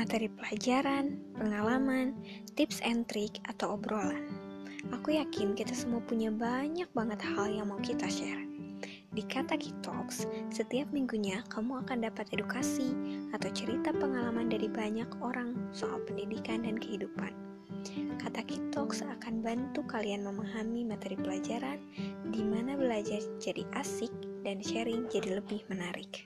materi pelajaran, pengalaman, tips and trik, atau obrolan. Aku yakin kita semua punya banyak banget hal yang mau kita share. Di Kata Talks, setiap minggunya kamu akan dapat edukasi atau cerita pengalaman dari banyak orang soal pendidikan dan kehidupan. Kata Talks akan bantu kalian memahami materi pelajaran di mana belajar jadi asik dan sharing jadi lebih menarik.